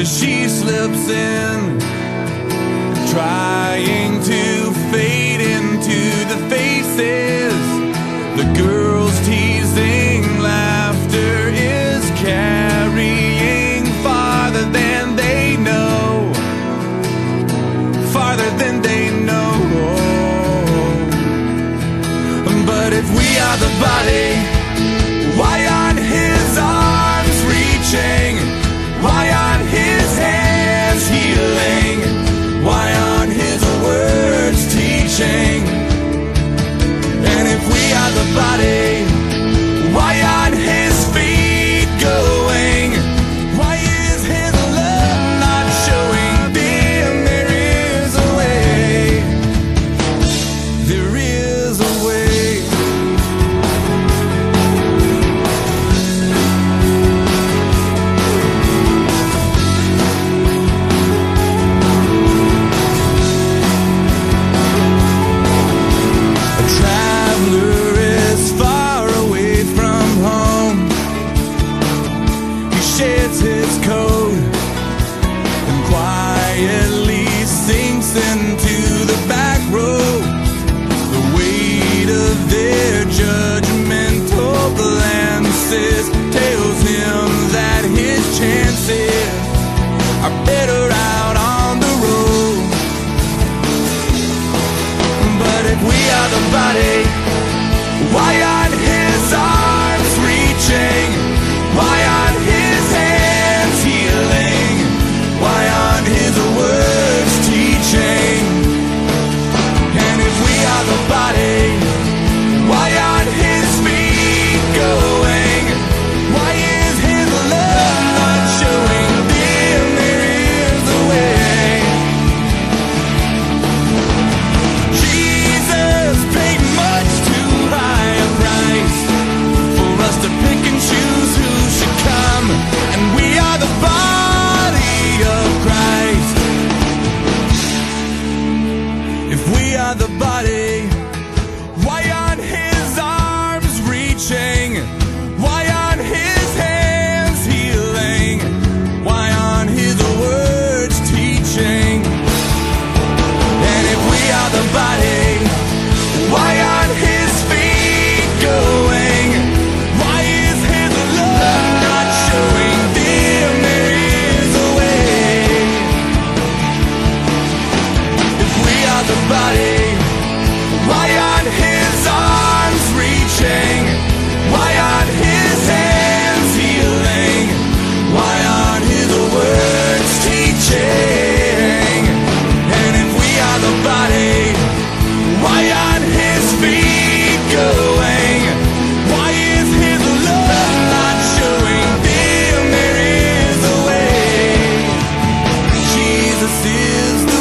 as she slips in, trying to fade into the faces. The girls teasing laughter is carrying farther than they know, farther than they know. But if we are the body, Jesus is the